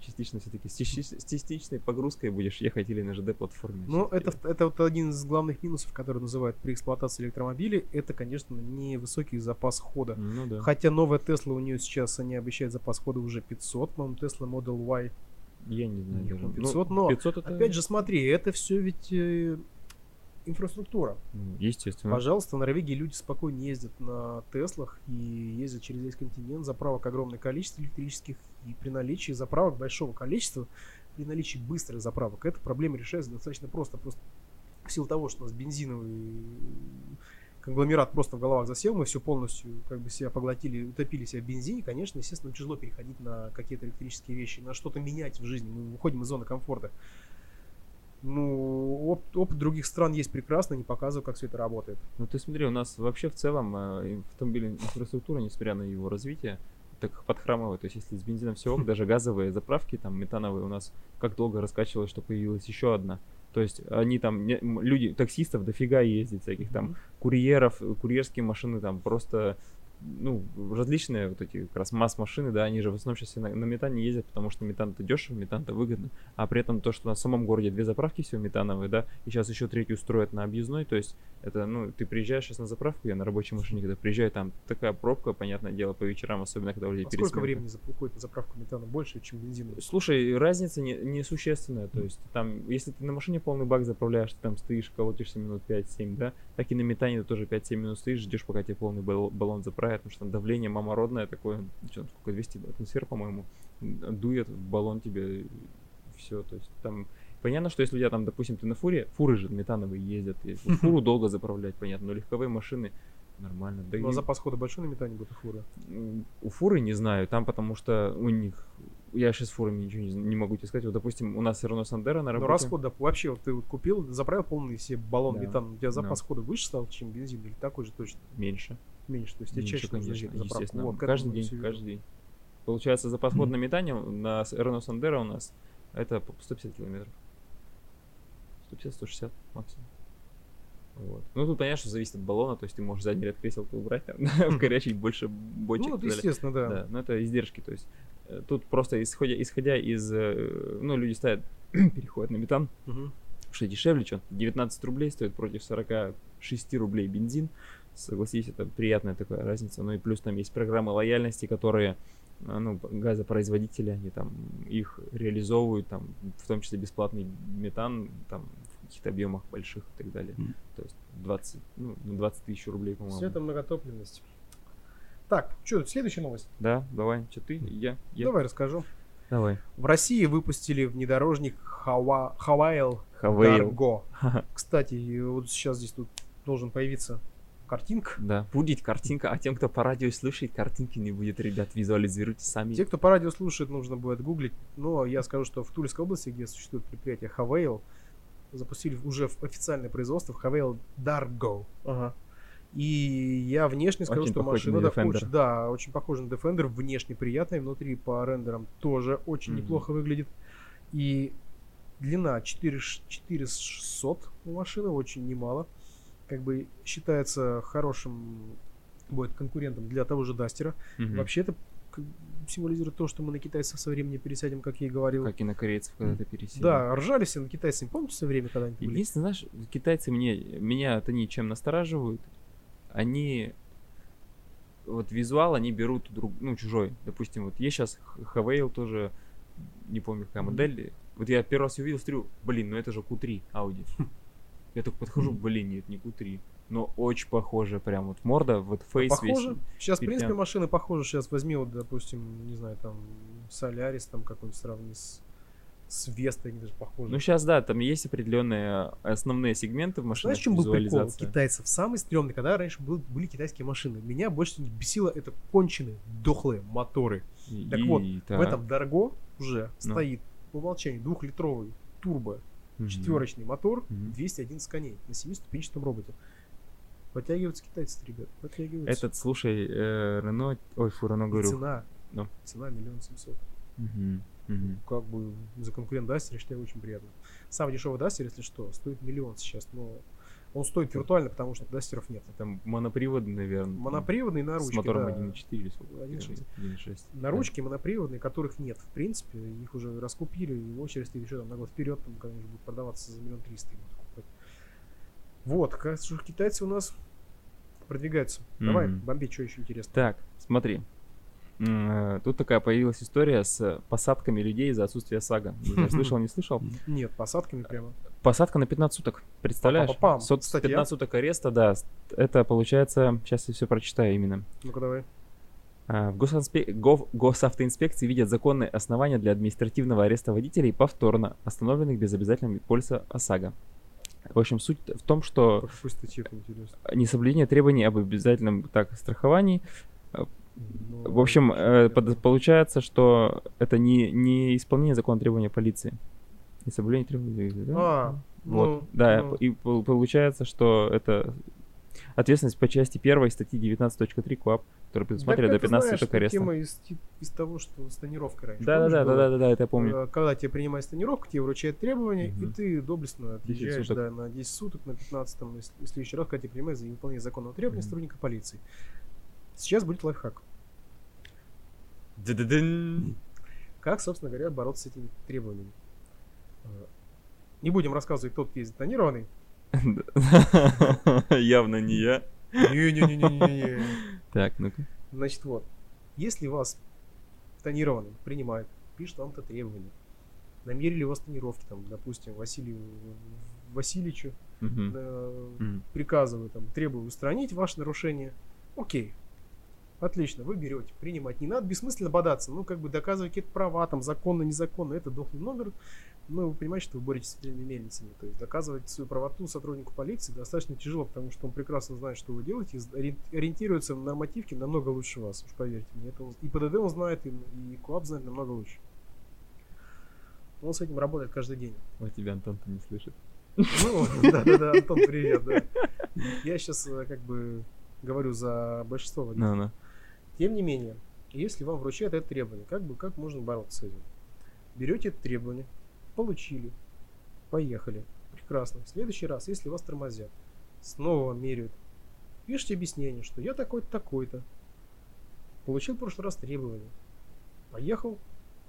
частично все-таки с, части- с частичной погрузкой будешь ехать или на ЖД-платформе. Ну, это, это вот один из главных минусов, который называют при эксплуатации электромобилей. Это, конечно, невысокий запас хода. Ну да. Хотя новая Тесла у нее сейчас, они обещают запас хода уже 500, по-моему, Tesla Model Y. Я не знаю даже. ну, Ну, 500, но 500 это, Опять же, смотри, это все ведь э, инфраструктура. ну, естественно. Пожалуйста, в Норвегии люди спокойно ездят на Теслах и ездят через весь континент. Заправок огромное количество электрических. И при наличии заправок большого количества при наличии быстрых заправок эта проблема решается достаточно просто. Просто в силу того, что у нас бензиновый конгломерат просто в головах засел, мы все полностью как бы себя поглотили, утопили себя в бензине, конечно, естественно, тяжело переходить на какие-то электрические вещи, на что-то менять в жизни. Мы выходим из зоны комфорта. Ну, оп- опыт других стран есть прекрасно, не показываю, как все это работает. Ну ты смотри, у нас вообще в целом э, автомобильная инфраструктура, несмотря на его развитие, так подхрамывает. То есть если с бензином все ок, даже газовые заправки, там метановые у нас как долго раскачивалось, что появилась еще одна. То есть они там, не- люди, таксистов дофига ездит, всяких там курьеров, курьерские машины там просто, ну, различные вот эти как раз масс-машины, да, они же в основном сейчас на, на метане ездят, потому что метан-то дешево, метан-то выгодно, а при этом то, что на самом городе две заправки все метановые, да, и сейчас еще третью строят на объездной, то есть это, ну, ты приезжаешь сейчас на заправку, я на рабочей машине, когда приезжаю, там такая пробка, понятное дело, по вечерам, особенно когда у людей А сколько пересменка. времени зап- уходит на заправку метана больше, чем бензин? Слушай, разница не, несущественная. То есть, там, если ты на машине полный бак заправляешь, ты там стоишь, колотишься минут 5-7, да, так и на метане ты тоже 5-7 минут стоишь, ждешь, пока тебе полный бал- баллон заправят, потому что там давление мамородное такое, что там, сколько, 200 атмосфер, по-моему, дует в баллон тебе, все, то есть там... Понятно, что если у тебя там, допустим, ты на фуре, фуры же метановые ездят, и фуру долго заправлять, понятно, но легковые машины нормально. Да а и- запас хода большой на метане будет у фуры? У фуры не знаю, там потому что у них... Я сейчас фурами ничего не, не могу тебе сказать. Вот, допустим, у нас все равно Сандера на Но работе. расход, да, вообще, вот ты вот купил, заправил полный себе баллон Да. метана, у тебя Да. запас хода выше стал, чем бензин, или такой же точно? меньше. Меньше, то есть тебе меньше, чаще конечно, заправку. естественно. Вот, каждый день, каждый день. Получается, запас хода на метане на Renault Сандера у нас это по 150 километров. 150-160 максимум. Вот. Ну, тут понятно, что зависит от баллона, то есть ты можешь задний ряд кресел убрать, там, вкорячить больше бочек. Ну, и это так далее. естественно, да. Да, но это издержки, то есть тут просто исходя, исходя из, э, ну, люди ставят, переходят на метан, Мгм. что дешевле, что 19 рублей стоит против 46 рублей бензин. Согласись, это приятная такая разница. Ну и плюс там есть программы лояльности, которые а, ну, газопроизводители, они там их реализовывают, там, в том числе бесплатный метан, там, в каких-то объемах больших и так далее. Мгм. То есть 20, ну, на 20 тысяч рублей, по-моему. Все это многотопливность. Так, что, следующая новость. Да, давай, что ты, я, я. Давай расскажу. Давай. В России выпустили внедорожник Хавейл. Dargo. Кстати, вот сейчас здесь тут должен появиться картинка. Да, будет картинка, а тем, кто по радио слушает, картинки не будет, ребят, визуализируйте сами. Те, кто по радио слушает, нужно будет гуглить. Но я скажу, что в Тульской области, где существует предприятие Havail, запустили уже в официальное производство Havail Dargo. Ага. И я внешне скажу, Очень что машина на да, очень, да, очень похожа на Defender, внешне приятная, внутри по рендерам тоже очень Мгм. неплохо выглядит. И длина 4, ш- 4600 у машины, очень немало. Как бы считается хорошим будет конкурентом для того же Дастера. Мгм. Вообще это символизирует то, что мы на китайцев со временем пересядем, как я и говорил. Как и на корейцев, когда ты пересел. Да, ржали все на китайцев. Помните в свое время когда-нибудь? были? Единственное, знаешь, китайцы мне, меня это они чем настораживают. Они вот визуал они берут друг, ну, чужой. Допустим, вот есть сейчас Хавейл тоже, не помню какая модель. Вот я первый раз увидел, смотрю, блин, ну это же Q3 Audi. Я только подхожу, блин, нет, не Q3. Но очень похоже, прям вот морда, вот фейс Похоже. весь. Сейчас, в принципе, машины похожи. Сейчас возьми, вот, допустим, не знаю, там, Солярис, там какой-нибудь сравни с, с Вестой, они даже похожи. Ну сейчас, да, там есть определенные основные сегменты в машинах. Знаешь, в чем был прикол китайцев? Самый стрёмный, когда раньше был- были китайские машины. Меня больше всего бесило это конченые, дохлые моторы. Так И- вот, так. В этом Дарго уже Ну. стоит по умолчанию двухлитровый турбо Мгм. четверочный мотор, Мгм. 211 коней на семиступенчатом роботе. Подтягиваются китайцы, ребят, подтягиваются. Этот, слушай, э, Рено, ой, фу, Рено И говорю. цена, Ну. цена миллион семьсот. Мгм, мгм. Как бы за конкурент Дастер, я считаю, очень приятно. Самый дешевый Дастер, если что, стоит миллион сейчас, но он стоит виртуально, потому что Дастеров нет. Там моноприводный, наверное. Моноприводный на С ручке, мотором да. 1.4 или сколько? 1.6. 1.6. На ручке моноприводные, которых нет, в принципе, их уже раскупили, и очередь стоит еще там на год вперед, там когда-нибудь будут продаваться за миллион триста. Вот, кажется, что китайцы у нас продвигаются. Давай, Мгм. бомби, что еще интересно. Так, смотри. Э, Тут такая появилась история с посадками людей за отсутствие САГа. Не знаю, слышал, не слышал? Нет, посадками прямо. Посадка на 15 суток, представляешь? Па-па-пам. Сот- Статья. 15 суток ареста, да. Это получается, сейчас я все прочитаю именно. Ну-ка давай. А, В госинспе- гов- госавтоинспекции видят законные основания для административного ареста водителей повторно остановленных без обязательного полиса ОСАГО. В общем, суть в том, что несоблюдение требований об обязательном так, страховании. Ну, В общем, э, получается, что это не, не исполнение закона требования полиции. Несоблюдение требований. да? А, Вот, ну, да, ну. и пол- получается, что это ответственность по части 1 статьи 19.3 КОАП, которая предусматривает до Так это, 15 знаешь, суток ареста. тема из, из того, что с тонировкой раньше. Да, да, помнишь, да, да, было? да, да, да, это я помню. Э, Когда тебе принимают тонировку, тебе вручают требования, и Мгм. ты доблестно отъезжаешь да, на 10 суток, на 15 если, в следующий раз, когда тебя принимают за невыполнение законного требования Мгм. сотрудника полиции. Сейчас будет лайфхак. Ды-ды-дын. Как, собственно говоря, бороться с этими требованиями? Э, Не будем рассказывать, кто тут ездит тонированный. Явно не я. Не-не-не-не-не. Так, ну-ка. Значит, вот. Если вас тонированным принимают, пишут вам-то требования, намерили у вас тонировки, там, допустим, Василию Васильевичу, Мгм. приказываю, там, требую устранить ваше нарушение, окей. Отлично, вы берете, принимать. Не надо бессмысленно бодаться, ну, как бы доказывать какие-то права, там, законно, незаконно, это дохлый номер. Ну, вы понимаете, что вы боретесь с этими мельницами. То есть доказывать свою правоту сотруднику полиции достаточно тяжело, потому что он прекрасно знает, что вы делаете, и ориентируется в нормативке намного лучше вас, уж поверьте мне. Это он- и ПДД он знает, и, и КУАП знает намного лучше. Он с этим работает каждый день. Вот тебя Антон-то не слышит. Ну, да-да-да, Антон, привет, да. Я сейчас как бы говорю за большинство водителей. Тем не менее, если вам вручают это требование, как бы как можно бороться с этим? Берете это требование, получили, поехали, прекрасно. В следующий раз, если вас тормозят, снова вам меряют, пишите объяснение, что я такой-то, такой-то, получил в прошлый раз требование, поехал,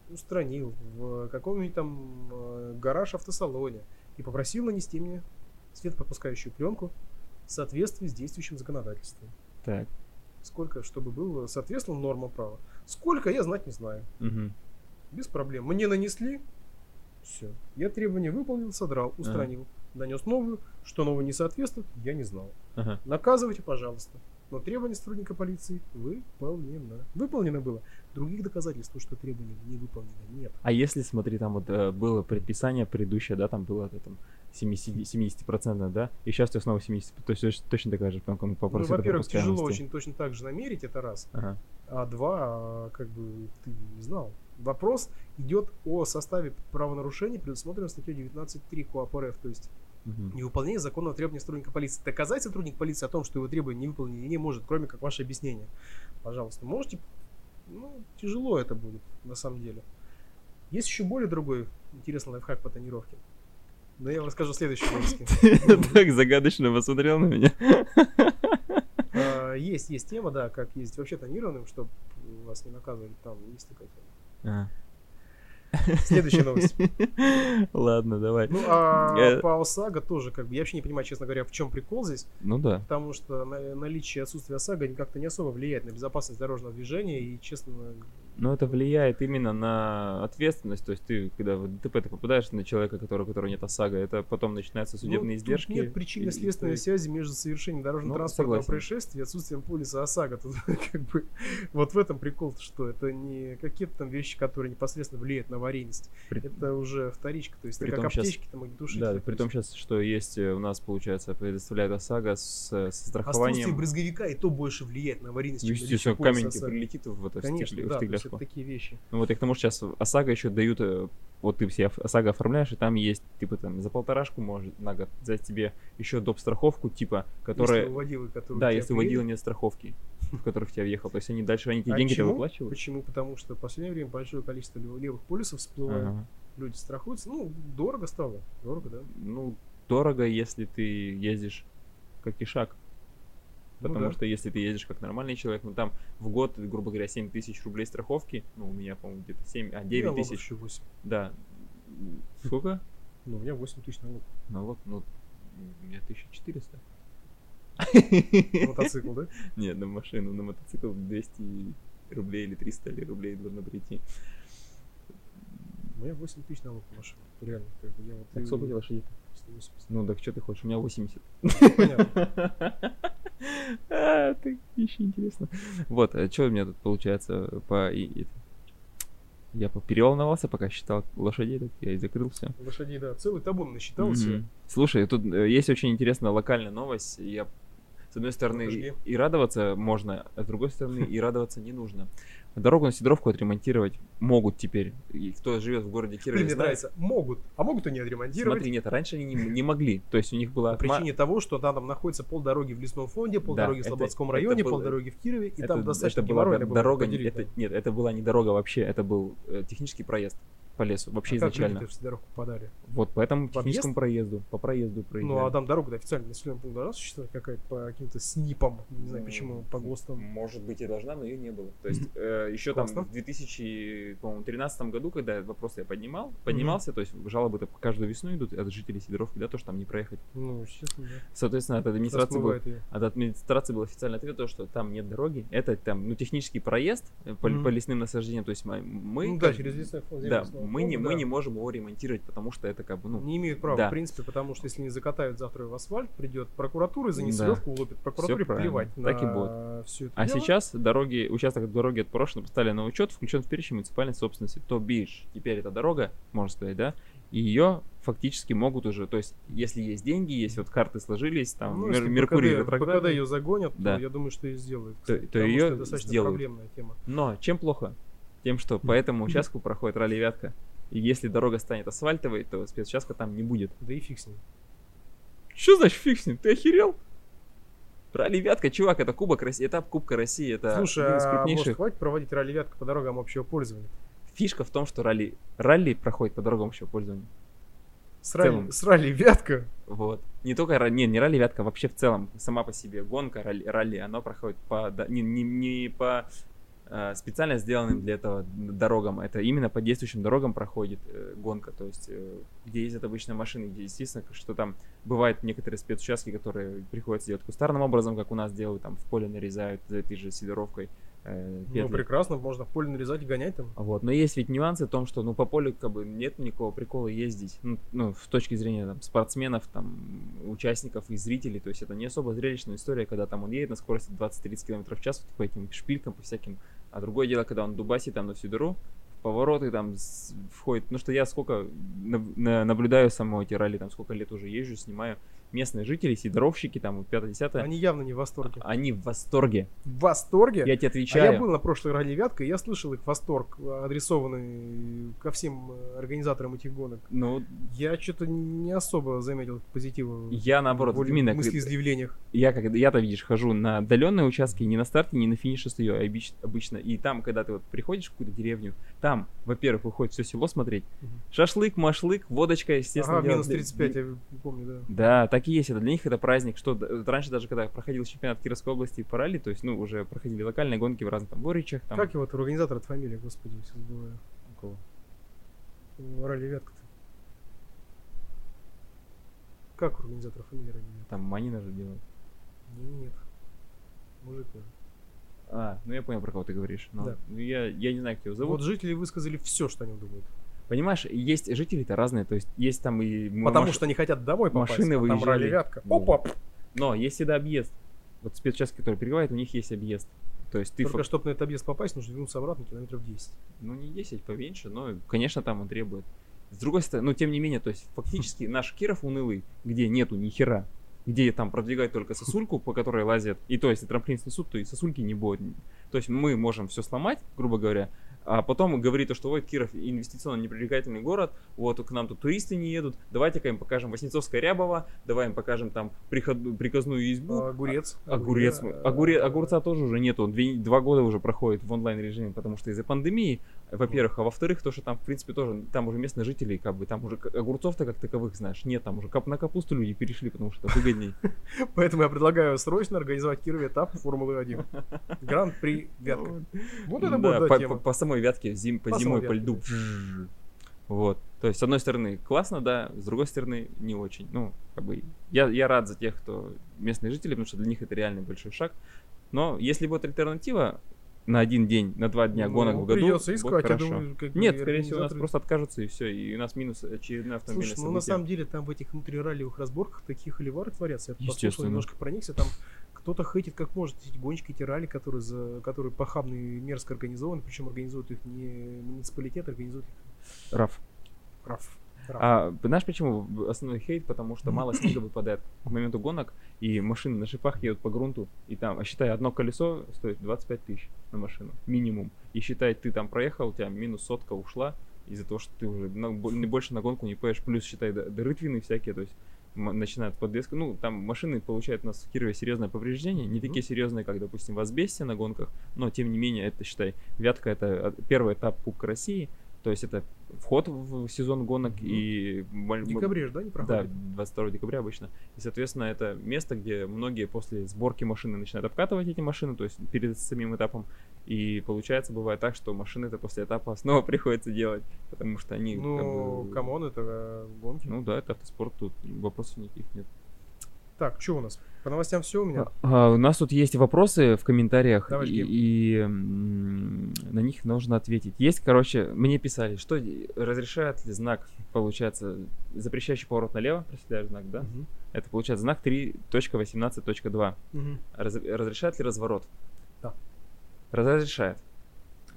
устранил в каком-нибудь там э, гараж автосалоне и попросил нанести мне светопропускающую пленку в соответствии с действующим законодательством. Так. Сколько, чтобы было соответствовало нормам права. Сколько, я знать не знаю. Мгм. Без проблем. Мне нанесли, все. Я требования выполнил, содрал, устранил. Нанес новую, что новое не соответствует, я не знал. Ага. Наказывайте, пожалуйста. Но требование сотрудника полиции выполнено. Выполнено было. Других доказательств, что требование не выполнено, нет. А если, смотри, там вот э, было предписание предыдущее, да, там было это, там 70%, 70% да, и сейчас тебя снова 70%, то есть точ- точно такая же по Ну, проценту во-первых, тяжело очень точно так же намерить, это раз. Ага. А два, а, как бы ты не знал. Вопрос идет о составе правонарушений, предусмотренного статьей 19.3 КОАП РФ, то есть Мгм. невыполнение законного требования сотрудника полиции. Доказать сотрудник полиции о том, что его требования не выполнены, не может, кроме как ваше объяснение. Пожалуйста, можете. Ну, тяжело это будет, на самом деле. Есть еще более другой интересный лайфхак по тонировке. Но я вам расскажу в следующем выпуске. Так загадочно посмотрел на меня. А, Есть, есть тема, да, как ездить вообще тонированным, чтобы вас не наказывали. Там есть такая тема. А. Следующая новость. Ладно, давай. Ну, а Э. по ОСАГО тоже, как бы, я вообще не понимаю, честно говоря, в чем прикол здесь. Ну да. Потому что на- наличие отсутствия ОСАГО как-то не особо влияет на безопасность дорожного движения. И, честно, Но это влияет именно на ответственность. То есть ты, когда в ДТП ты попадаешь на человека, который, у которого нет ОСАГО, это потом начинаются судебные ну, издержки. нет причинно-следственной и- связи между совершением Ну, дорожно-транспортного согласен. происшествия и отсутствием полиса ОСАГО. Тут, как бы, вот в этом прикол, что это не какие-то там вещи, которые непосредственно влияют на аварийность. При- Это уже вторичка, то есть это Притом как аптечки, там огнетушители. Да, то при том сейчас, что есть э, у нас, получается, предоставляет ОСАГО с, с Отсутствие страхованием. брызговика и то больше влияет на аварийность, чем наличие Естественно, камень прилетит в это в Конечно, стекле- в да, есть это такие вещи. Ну вот и к тому, что сейчас ОСАГО еще дают, э, вот ты себе ОСАГО оформляешь, и там есть, типа, там, за полторашку может на год взять тебе еще доп. страховку, типа, которая... Если у водилы, который Да, если у приедет. нет страховки, в которых тебя въехал. То есть они дальше, они тебе А деньги-то почему? выплачивают. Почему? Потому что в последнее время большое количество лев- левых полисов всплывает. Ага. Люди страхуются. Ну, дорого стало. Дорого, да? Ну, дорого, если ты ездишь как ишак. Ну Потому да. что если ты ездишь как нормальный человек, ну там в год, грубо говоря, 7 тысяч рублей страховки, ну у меня, по-моему, где-то 7, а 9 налогов тысяч, еще 8. да. Сколько? Ну, у меня 8 тысяч налогов. Налог, ну, у меня 1400. Мотоцикл, да? Нет, на машину, на мотоцикл 200 рублей или 300 ли рублей должно прийти. У меня 8 тысяч налогов на машину. Реально. Как бы я вот Так сколько тебе лошадей? 180. Ну, так что ты хочешь? У меня 80. Понятно. А, так еще интересно. Вот, а что у меня тут получается по... Я переволновался, пока считал лошадей, так я и закрыл все. Лошадей, да, целый табун насчитал все. Слушай, тут э, есть очень интересная локальная новость. Я с одной стороны Подожди. и радоваться можно, а с другой стороны и радоваться не нужно. Дорогу на Сидоровку отремонтировать могут теперь. И кто живет в городе Кирове, мне нравится. Могут, а могут и не отремонтировать. Смотри, нет, раньше они не, не могли. То есть у них была По причине того, что там, там находится полдороги в лесном фонде, полдороги в это- Слободском это районе, было- полдороги в Кирове, и это, там достаточно это была было дорога, поделить, это, да. нет, это была не дорога вообще, это был э, технический проезд по лесу, вообще А как изначально. в дорогу попадали? Вот по этому В техническому объезд? проезду, по проезду проезжали. Ну, а там дорога-то официально населенный пункт должна существовать какая-то по каким-то СНИПам, не знаю Ну, почему, по ГОСТам. Может быть и должна, но ее не было. То есть еще там в 2013 году, когда вопрос я поднимал, поднимался, то есть жалобы-то каждую весну идут от жителей Сидоровки, да, то, что там не проехать. Ну, естественно, да. Соответственно, от администрации был, от администрации был официальный ответ, то, что там нет дороги. Это там, ну, технический проезд э, по, лесным насаждениям. То есть мы, Ну как- да, через лесной фонд. да, мы не, фонда, мы да. не можем его ремонтировать, потому что это как бы, ну, Не имеют права, Да. в принципе, потому что если не закатают завтра в асфальт, придет прокуратура, за Да. несылевку улупит. Прокуратуре плевать Так и на все это А дело. сейчас дороги, участок дороги от прошлого поставили на учет, включен в перечень муниципальной собственности. То бишь, теперь эта дорога, можно сказать, да, и ее фактически могут уже, то есть, если есть деньги, есть вот карты сложились, там, Ну, Мер- Меркурий ПКД, ретроградный. ПКД ее загонят, Да. то я думаю, что и сделают. То- кстати, то потому её что это достаточно сделают. проблемная тема. Но чем плохо? Тем, что по этому участку проходит ралли Вятка. И если дорога станет асфальтовой, то спецучастка там не будет. Да и фиг с ним. Что значит фиг с ним? Ты охерел? Ралли Вятка, чувак, это Кубок России, этап Кубка России, это Слушай, один из а крупнейших. хватит проводить ралли-вятку по дорогам общего пользования? Фишка в том, что ралли, ралли проходит по дорогам общего пользования. С, ралли, с ралли-вятка? Вот. Не только не, не ралли Вятка, вообще в целом, сама по себе гонка, ралли, ралли оно проходит по, да- не, не, не по специально сделанным для этого дорогам, это именно по действующим дорогам проходит э, гонка, то есть э, где ездят обычные машины, где естественно, что там бывают некоторые спецучастки, которые приходится делать кустарным образом, как у нас делают, там в поле нарезают за этой же сидоровкой э, Ну, прекрасно, можно в поле нарезать и гонять там. Вот. Но есть ведь нюансы в том, что ну по полю как бы нет никакого прикола ездить. Ну, ну, с точки зрения там, спортсменов, там, участников и зрителей. То есть это не особо зрелищная история, когда там он едет на скорости 20-30 км в час по этим шпилькам, по всяким. А другое дело, когда он дубасит там на всю дыру, в повороты там входит. Ну что я сколько наблюдаю само эти ралли, там сколько лет уже езжу, снимаю. Местные жители, сидоровщики, там, 5-10, они, Они явно не в восторге. в восторге. В восторге? Я тебе А отвечаю. я был на прошлой ралли Вятка, и я слышал их восторг, адресованный ко всем э, организаторам этих гонок. Ну, Я что-то не особо заметил позитива я наоборот, в именно изъявлениях. я как я-то видишь хожу на отдаленные участки не на старте не на финише стою а обычно и там когда ты вот приходишь в какую-то деревню там во-первых выходит все село смотреть Мгм. шашлык машлык водочка естественно Ага, минус для- 35, я помню, да. да так и есть это для них это праздник что раньше даже когда проходил чемпионат Кировской области по ралли то есть ну уже проходили локальные гонки в разных там Горичах там Как его вот организатор от фамилии, господи, все забываю. Какого? У Ралли Вятка-то. Как у организатора фамилия Ралли Вятка? там Манина же делает Не, нет. Мужик тоже. а ну я понял про кого ты говоришь Ну, Да. ну, я я не знаю как его зовут Вот жители высказали все, что они думают. Понимаешь есть жители-то разные то есть есть там и Потому маш- что они хотят домой попасть, машины а там выезжали. Ралли Вятка. Ну, Опа! Но есть всегда объезд. Вот спецучастки, которые перекрывают, у них есть объезд. То есть ты, Только фак- чтобы на этот объезд попасть, нужно вернуться обратно километров 10. ну не 10, поменьше, но, конечно, там он требует. С другой стороны, ну тем не менее, то есть фактически наш Киров унылый, где нету ни хера, где там продвигают только сосульку, по которой лазят, и то есть если трамплин снесут, то и сосульки не будет. То есть мы можем все сломать, грубо говоря, а потом говорит, то, что вот Киров инвестиционно непривлекательный город, вот к нам тут туристы не едут, давайте-ка им покажем Воснецовское Рябово, давай им покажем там приход- приказную избу, А, огурец. Огурец. Огуре- Огуре- огурца тоже уже нету. Две- два года уже проходит в онлайн режиме, потому что из-за пандемии, во-первых, а во-вторых, то, что там, в принципе, тоже, там уже местные жители, как бы, там уже огурцов-то как таковых, знаешь, нет, там уже кап- на капусту люди перешли, потому что это выгодней. Поэтому я предлагаю срочно организовать Кирове этап Формулы-1. Гран-при Вятка. Вот это будет, по, самой вятке, по зимой, по льду. Вот. То есть, с одной стороны, классно, да, с другой стороны, не очень. Ну, как бы, я, я рад за тех, кто местные жители, потому что для них это реально большой шаг. Но если будет альтернатива на один день, на два дня Ну, гонок в году, Придется искать, я хорошо. думаю, как Нет, скорее всего, у нас просто откажутся и все, и у нас минус очередное автомобильное Слушай, ну на самом деле там в этих внутрираллиевых разборках таких холивары творятся. Я послушал, немножко проникся. Там Кто-то хейтит как может эти гонщики, эти ралли, которые, за, которые похабно и мерзко организованы, причем организуют их не муниципалитет, организуют их Раф. РАФ. А знаешь почему основной хейт? Потому что мало снега выпадает к моменту гонок, и машины на шипах едут по грунту, и там, а считай, одно колесо стоит 25 тысяч на машину, минимум. И считай, ты там проехал, у тебя минус сотка ушла, из-за того, что ты уже на- больше на гонку не поешь, плюс, считай, д- д- рытвины всякие, то есть начинают подвеска. Ну, там машины получают у нас в Кирове серьезное повреждение, не такие серьезные, как, допустим, в Асбесте на гонках, но, тем не менее, это, считай, Вятка — это от- первый этап Кубка России, то есть это вход в сезон гонок и... В декабре же, да, не Да, проходит? 22 декабря обычно. И, соответственно, это место, где многие после сборки машины начинают обкатывать эти машины, то есть перед самим этапом. И получается, бывает так, что машины это после этапа снова приходится делать, потому что они... как Ну, бы- come on, это э, гонки. Ну да, это автоспорт, тут вопросов никаких нет. Так, что у нас? По новостям все у меня? А, у нас тут есть вопросы в комментариях, Давай, и, и, на них нужно ответить. Есть, короче, мне писали, что разрешает ли знак, получается, запрещающий поворот налево, представляешь знак, да? Мгм. Это получается знак 3.18.2. Мгм. Раз- разрешает ли разворот? Да. Разрешает.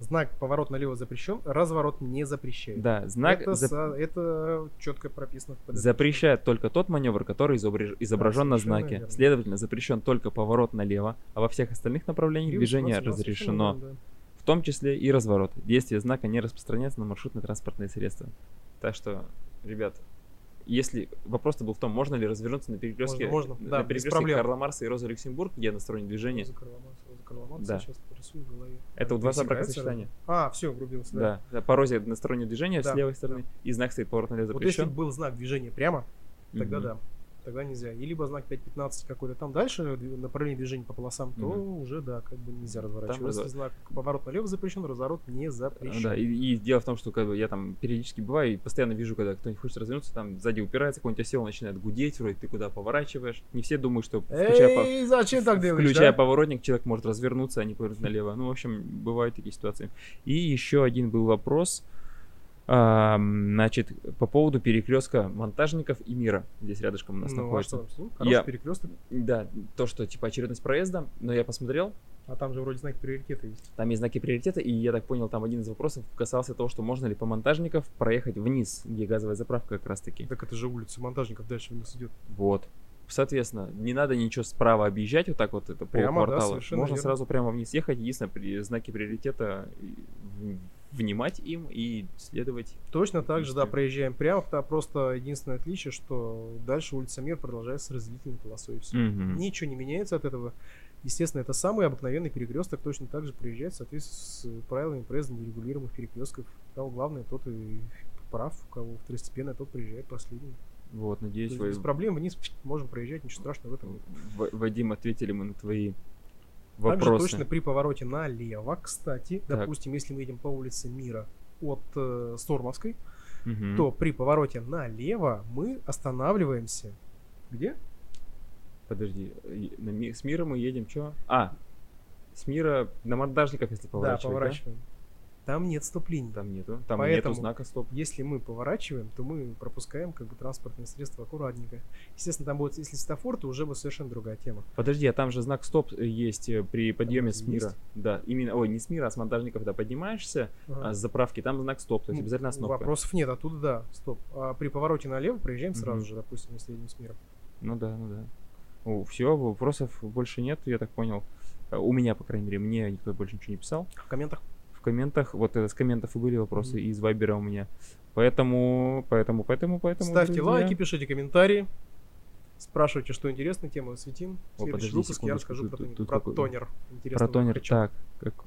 Знак поворот налево запрещен, разворот не запрещает. Да, знак это, зап- со- это четко прописано в ПДД. запрещает только тот маневр, который изобреж- изображен на совершенно знаке. верно. Следовательно, запрещен только поворот налево, а во всех остальных направлениях Кирилл движение да, разрешено, верно, в том числе и разворот. Действие знака не распространяется на маршрутные транспортные средства. Так что, ребят, если вопрос-то был в том, можно ли развернуться на перекрестке, Можно, можно, на да, перекрестке. Карла Марса и Роза Люксембург, где одностороннее да. движение. Маркса, Да. сейчас порисую в голове. Это у два Пересекается бракосочетания. разве? А, все, врубился, да. Да, по розе одностороннее движение Да, с левой стороны, и знак стоит поворот налево Вот если запрещен. был знак движения прямо, тогда Мгм. да. Тогда нельзя. И либо знак 5.15 какой-то там дальше, дви- направление движения по полосам, то Мгм. уже, да, как бы нельзя разворачиваться. разво- Если знак поворот налево запрещен, разворот не запрещен. Да, и, и дело в том, что как бы, я там периодически бываю и постоянно вижу, когда кто-нибудь хочет развернуться, там сзади упирается, какой-нибудь осел начинает гудеть, вроде ты куда поворачиваешь. Не все думают, что включая, по- Эй, зачем так делаешь, включая да? поворотник, человек может развернуться, а не повернуть налево. Ну, в общем, бывают такие ситуации. И еще один был вопрос. Значит, по поводу перекрестка монтажников и мира. Здесь рядышком у нас Ну, а находится. что, хороший Я- перекресток. Да, то, что типа очередность проезда, но я посмотрел, А там же вроде знак приоритета есть. Там есть знаки приоритета, и я так понял, там один из вопросов касался того, что можно ли по монтажников проехать вниз, где газовая заправка как раз таки. Так это же улица монтажников дальше вниз идет. Вот. Соответственно, не надо ничего справа объезжать, вот так вот это по Прямо, да, кварталу. совершенно Можно верно. сразу прямо вниз ехать, единственное, при- знаки приоритета внимать им и следовать. Точно так же, да, проезжаем прямо, та- просто единственное отличие, что дальше улица Мир продолжается разделительной полосой и все. Мгм. Ничего не меняется от этого. Естественно, это самый обыкновенный перекресток, точно так же приезжает в соответствии с правилами проезда нерегулируемых перекрестков. Кого главное, тот и прав, у кого второстепенное, тот приезжает последний. Вот, надеюсь, вы, без проблем вниз можем проезжать, ничего страшного в этом нет. В- Вадим, ответили мы на твои Также вопросы. точно при повороте налево, кстати, Так. допустим, если мы едем по улице Мира от э, Стормовской, Мгм. то при повороте налево мы останавливаемся. Где? Подожди, на с мира мы едем, что? А, с мира на монтажников, если поворачивать, да, поворачиваем. Там нет стоп-линий. Там нету, там Поэтому- нету знака стоп. Если мы поворачиваем, то мы пропускаем как бы транспортное средство аккуратненько. Естественно, там будет, если светофор, то уже будет совершенно другая тема. Подожди, а там же знак стоп э, есть э, при подъеме с разве мира. есть? Да, именно, ой, не с мира, а с монтажников, когда поднимаешься, Ага. а с заправки, там знак стоп, то есть Ну, обязательно остановка. Вопросов нет, оттуда да, стоп. А при повороте налево проезжаем сразу Мгм. же, допустим, если едем с мира. Ну да, ну да. все, вопросов больше нет, я так понял. Э, У меня, по крайней мере, мне никто больше ничего не писал. В комментах. В комментах, вот это с комментов и были вопросы, и из вайбера у меня. Поэтому, поэтому, поэтому, поэтому. Ставьте друзья, лайки, пишите комментарии. Спрашивайте, что интересно, тему осветим. О, Следующий подожди выпуск я расскажу тут- про, тут- про какой- тонер. Про Интересного тонер, кача. так, как...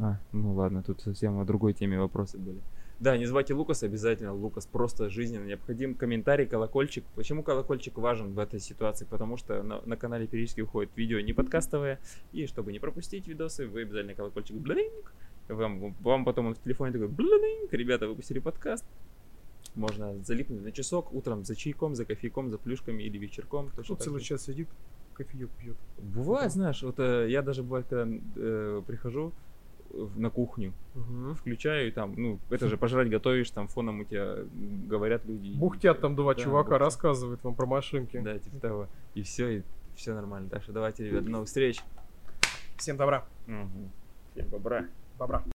А, ну ладно, тут совсем о другой теме вопросы были. Да, не забывайте Лукас обязательно. Лукас просто жизненно необходим. Комментарий, колокольчик. Почему колокольчик важен в этой ситуации? Потому что на, на канале периодически уходит видео не подкастовое. И чтобы не пропустить видосы, вы обязательно колокольчик блинк. Вам, вам потом он в телефоне такой блинк. Ребята, выпустили подкаст. Можно залипнуть на часок, утром за чайком, за кофейком, за плюшками или вечерком. так целый же. час сидит, кофеек пьет. Бывает, знаешь, вот э, я даже бывает, когда э, прихожу в- на кухню, включаю и там, ну, это же пожрать готовишь, там фоном у тебя говорят люди. Бухтят там два Да, чувака, бухтят. рассказывают вам про машинки. Да, типа того. И все, и Все нормально. Так что давайте, ребят, до новых встреч. Всем добра. Мгм. Всем Um abraço.